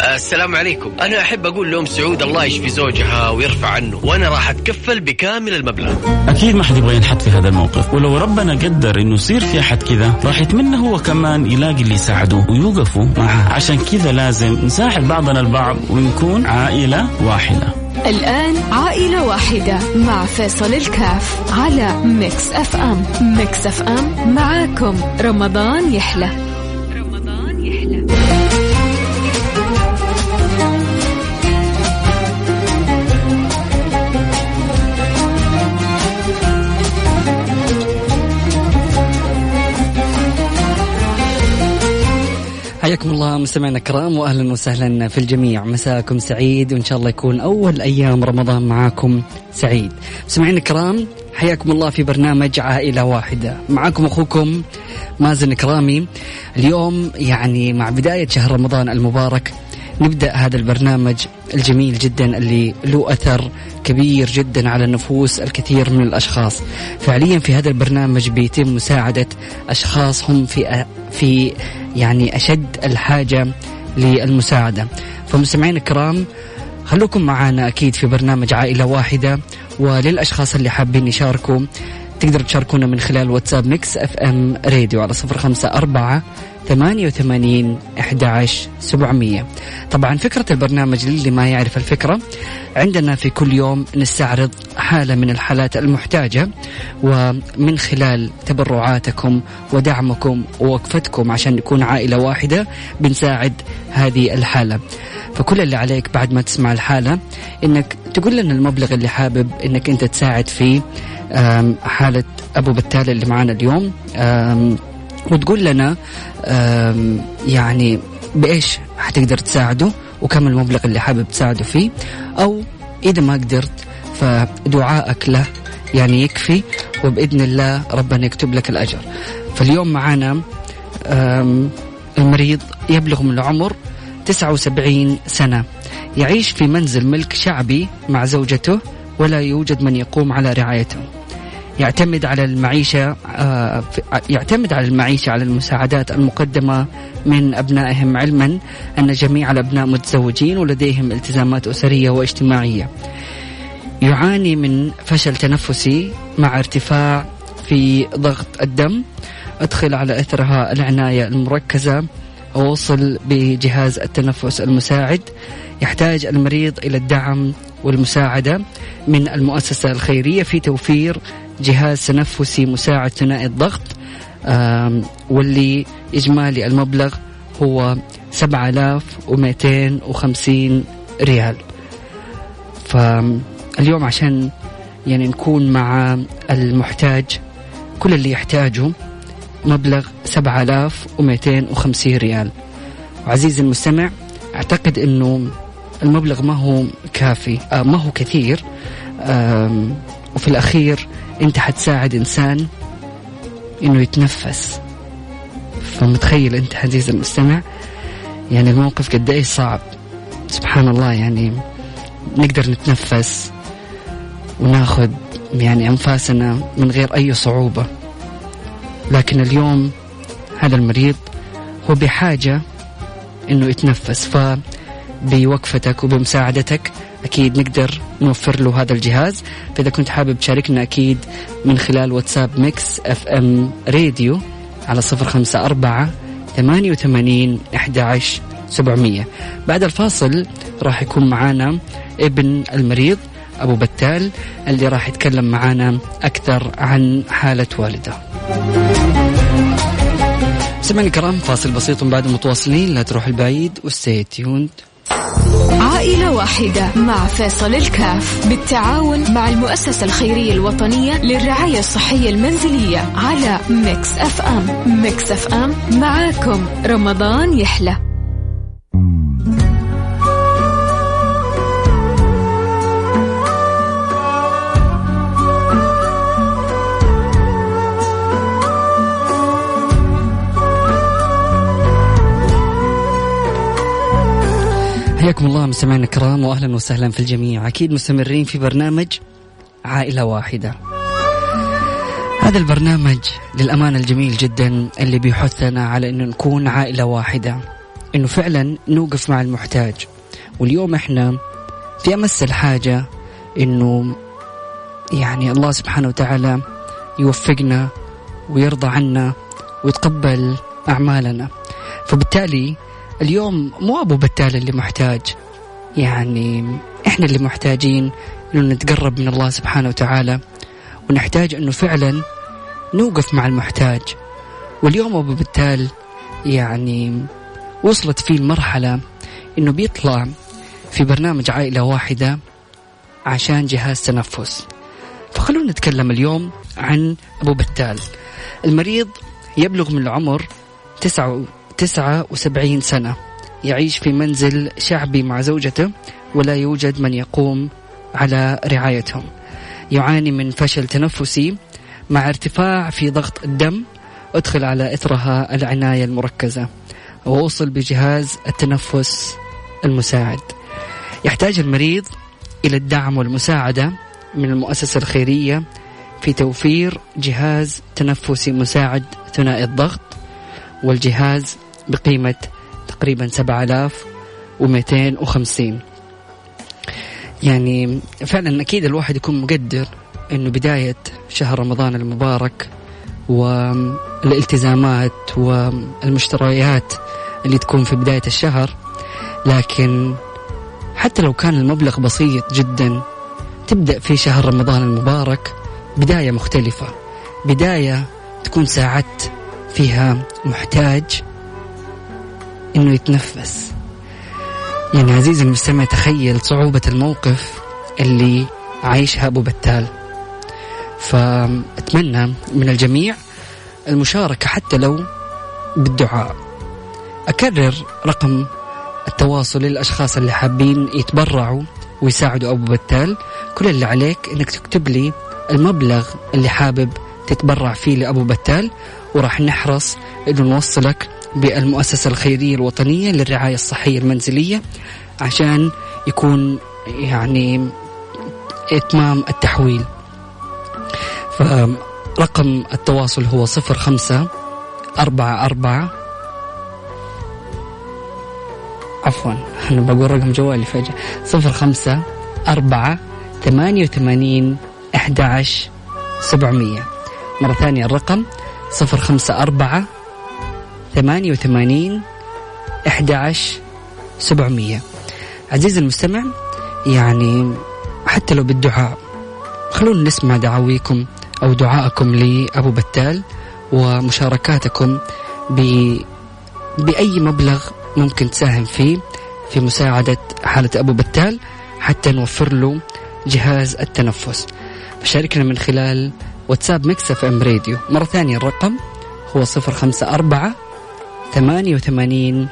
السلام عليكم. أنا أحب أقول لأم سعود الله يشفي زوجها ويرفع عنه وأنا راح أتكفل بكامل المبلغ. أكيد ما حد يبغى ينحط في هذا الموقف. ولو ربنا قدر إنه يصير في أحد كذا راح يتمنى هو كمان يلاقي اللي يساعده ويوقفوا معه. عشان كذا لازم نساعد بعضنا البعض ونكون عائلة واحدة. الآن عائلة واحدة مع فيصل الكاف على Mix FM. Mix FM معاكم. رمضان يحلى. حياكم الله مستمعينا الكرام واهلا وسهلا في الجميع. مساكم سعيد وإن شاء الله يكون أول أيام رمضان معاكم سعيد. مستمعينا الكرام حياكم الله في برنامج عائلة واحدة. معكم أخوكم مازن كرامي اليوم يعني مع بداية شهر رمضان المبارك نبدأ هذا البرنامج الجميل جدا اللي له أثر كبير جدا على نفوس الكثير من الأشخاص. فعليا في هذا البرنامج بيتم مساعدة اشخاص هم في في يعني أشد الحاجة للمساعدة. فمستمعين الكرام خلوكم معنا أكيد في برنامج عائلة واحدة وللأشخاص اللي حابين يشاركوا تقدروا تشاركونا من خلال واتساب Mix FM Radio على صفر خمسة أربعة ثمانية وثمانين أحد سبعمية. طبعا فكرة البرنامج للي ما يعرف الفكرة عندنا في كل يوم نستعرض حالة من الحالات المحتاجة ومن خلال تبرعاتكم ودعمكم ووقفتكم عشان نكون عائلة واحدة بنساعد هذه الحالة. فكل اللي عليك بعد ما تسمع الحالة إنك تقول لنا المبلغ اللي حابب إنك أنت تساعد فيه حالة أبو بتال اللي معنا اليوم وتقول لنا يعني بإيش حتقدر تساعده وكم المبلغ اللي حابب تساعده فيه أو إذا ما قدرت فدعائك له يعني يكفي وبإذن الله ربنا يكتب لك الأجر. فاليوم معنا المريض يبلغ من العمر 79 سنة. يعيش في منزل ملك شعبي مع زوجته ولا يوجد من يقوم على رعايته. يعتمد على المعيشة آه، يعتمد على المعيشة على المساعدات المقدمة من أبنائهم علما أن جميع الأبناء متزوجين ولديهم التزامات أسرية واجتماعية. يعاني من فشل تنفسي مع ارتفاع في ضغط الدم أدخل على أثرها العناية المركزة ووصل بجهاز التنفس المساعد. يحتاج المريض إلى الدعم والمساعدة من المؤسسة الخيرية في توفير جهاز تنفسي مساعد ثنائي الضغط واللي إجمالي المبلغ هو 7250 ريال. فاليوم عشان يعني نكون مع المحتاج كل اللي يحتاجه مبلغ 7250 ريال. وعزيزي المستمع أعتقد أنه المبلغ ما هو كافي آه ما هو كثير وفي الأخير أنت حتساعد إنسان أنه يتنفس. فمتخيل أنت عزيزي المستمع يعني الموقف قد إيه صعب. سبحان الله يعني نقدر نتنفس وناخذ يعني أنفاسنا من غير أي صعوبة. لكن اليوم هذا المريض هو بحاجة إنه يتنفس فبوقفتك وبمساعدتك أكيد نقدر نوفر له هذا الجهاز. فإذا كنت حابب تشاركنا أكيد من خلال واتساب Mix FM Radio على صفر خمسة أربعة ثمانية وثمانين أحد سبعمية. بعد الفاصل راح يكون معانا ابن المريض أبو بتال اللي راح يتكلم معانا أكثر عن حالة والده. سمعنا الكرام فاصل بسيط بعد متواصلين. لا تروحوا بعيد و stay tuned عائلة واحدة مع فيصل الكاف بالتعاون مع المؤسسة الخيرية الوطنية للرعاية الصحية المنزلية على Mix FM. Mix FM معاكم رمضان يحلى. حياكم الله مستمعينا الكرام واهلا وسهلا في الجميع. أكيد مستمرين في برنامج عائلة واحدة. هذا البرنامج للأمانة الجميل جدا اللي بيحثنا على إنه نكون عائلة واحدة إنه فعلا نوقف مع المحتاج. واليوم إحنا في أمس الحاجة إنه يعني الله سبحانه وتعالى يوفقنا ويرضى عنا ويتقبل أعمالنا. فبالتالي اليوم مو أبو بتال اللي محتاج. يعني إحنا اللي محتاجين إنه نتقرب من الله سبحانه وتعالى ونحتاج إنه فعلا نوقف مع المحتاج. واليوم أبو بتال يعني وصلت فيه المرحلة إنه بيطلع في برنامج عائلة واحدة عشان جهاز تنفس. فخلونا نتكلم اليوم عن أبو بتال. المريض يبلغ من العمر تسعة وسبعين سنة. يعيش في منزل شعبي مع زوجته ولا يوجد من يقوم على رعايتهم. يعاني من فشل تنفسي مع ارتفاع في ضغط الدم. ادخل على إثرها العناية المركزة. ووصل بجهاز التنفس المساعد. يحتاج المريض إلى الدعم والمساعدة من المؤسسة الخيرية في توفير جهاز تنفسي مساعد ثنائي الضغط والجهاز بقيمة تقريبا 7250 يعني فعلا أكيد الواحد يكون مقدر أنه بداية شهر رمضان المبارك والالتزامات والمشتريات اللي تكون في بداية الشهر لكن حتى لو كان المبلغ بسيط جدا تبدأ في شهر رمضان المبارك بداية مختلفة بداية تكون ساعدت فيها محتاج إنه يتنفس. يعني عزيزي المستمع تخيل صعوبة الموقف اللي عايشها أبو بتال. فأتمنى من الجميع المشاركة حتى لو بالدعاء. أكرر رقم التواصل للأشخاص اللي حابين يتبرعوا ويساعدوا أبو بتال. كل اللي عليك أنك تكتب لي المبلغ اللي حابب تتبرع فيه لأبو بتال وراح نحرص إنه نوصلك بالمؤسسة الخيرية الوطنية للرعاية الصحية المنزلية عشان يكون يعني إتمام التحويل. فرقم التواصل هو صفر خمسة أربعة أربعة. عفوا أنا بقول رقم جوالي فجأة. صفر خمسة أربعة ثمانية وثمانين أحد عشر سبعمية. مرة ثانية الرقم صفر خمسة أربعة ثمانية وثمانين عشر سبعمية. عزيزي المستمع يعني حتى لو بالدعاء خلونا نسمع دعاويكم أو دعائكم لأبو بتال ومشاركاتكم ب... بأي مبلغ ممكن تساهم فيه في مساعدة حالة أبو بتال حتى نوفر له جهاز التنفس. فشاركنا من خلال واتساب Mix FM Radio. مرة ثانية الرقم هو صفر خمسة أربعة ثمانية وثمانين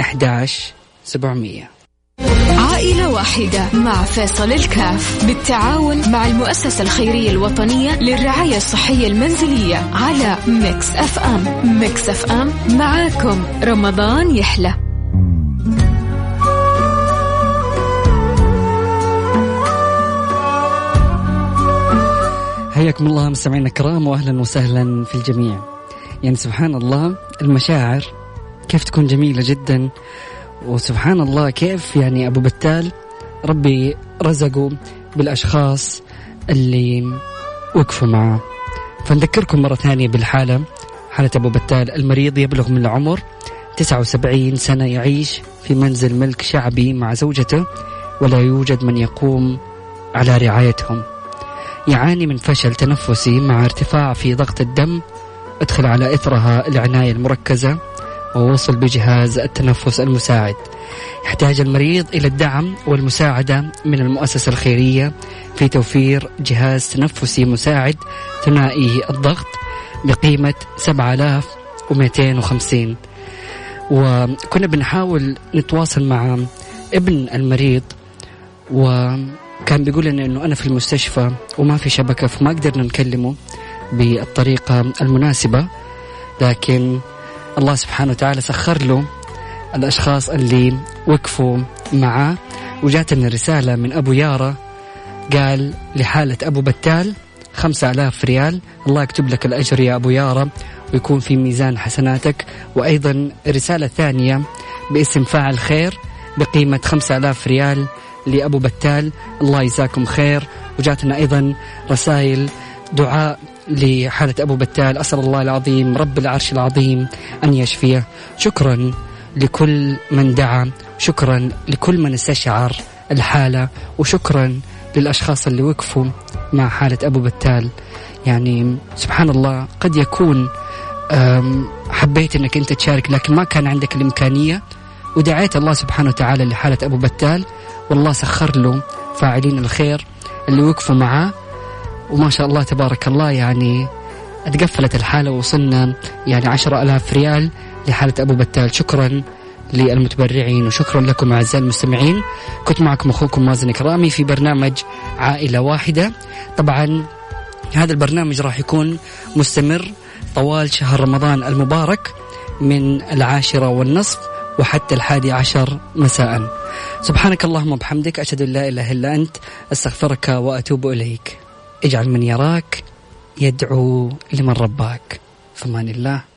أحداش سبعمية. عائلة واحدة مع فيصل الكاف بالتعاون مع المؤسسة الخيرية الوطنية للرعاية الصحية المنزلية على Mix FM. Mix FM معاكم رمضان يحلى. حياكم الله مستمعينا الكرام واهلا وسهلا في الجميع. يعني سبحان الله المشاعر كيف تكون جميلة جدا وسبحان الله كيف يعني أبو بتال ربي رزقه بالأشخاص اللي وقفوا معه. فنذكركم مرة ثانية بالحالة حالة أبو بتال المريض يبلغ من العمر 79 سنة يعيش في منزل ملك شعبي مع زوجته ولا يوجد من يقوم على رعايتهم. يعاني من فشل تنفسي مع ارتفاع في ضغط الدم ادخل على اثرها العناية المركزة ووصل بجهاز التنفس المساعد. يحتاج المريض إلى الدعم والمساعدة من المؤسسة الخيرية في توفير جهاز تنفسي مساعد ثنائي الضغط بقيمة 7250 وكنا بنحاول نتواصل مع ابن المريض و كان بيقول لنا إنه أنا في المستشفى وما في شبكة فما قدرنا نكلمه بالطريقة المناسبة. لكن الله سبحانه وتعالى سخر له الأشخاص اللي وقفوا معاه وجاتنا رسالة من أبو يارا قال لحالة أبو بتال خمسة ألاف ريال. الله يكتب لك الأجر يا أبو يارا ويكون في ميزان حسناتك. وأيضا رسالة ثانية باسم فاعل خير بقيمة خمسة ألاف ريال لأبو بتال. الله يجزاكم خير. وجاتنا أيضا رسائل دعاء لحالة أبو بتال. أسأل الله العظيم رب العرش العظيم أن يشفيه. شكرا لكل من دعا شكرا لكل من استشعر الحالة وشكرا للأشخاص اللي وقفوا مع حالة أبو بتال. يعني سبحان الله قد يكون حبيت أنك أنت تشارك لكن ما كان عندك الإمكانية ودعيت الله سبحانه وتعالى لحالة أبو بتال. والله سخر له فاعلين الخير اللي وقفوا معاه. وما شاء الله تبارك الله يعني اتقفلت الحالة وصلنا يعني عشرة ألاف ريال لحالة أبو بتال. شكرا للمتبرعين وشكرا لكم أعزائي المستمعين. كنت معكم أخوكم مازن كرامي في برنامج عائلة واحدة. طبعا هذا البرنامج راح يكون مستمر طوال شهر رمضان المبارك من العاشرة والنصف وحتى الحادي عشر مساء. سبحانك اللهم وبحمدك أشهد أن لا إله إلا أنت أستغفرك وأتوب إليك. اجعل من يراك يدعو لمن رباك. فمان الله.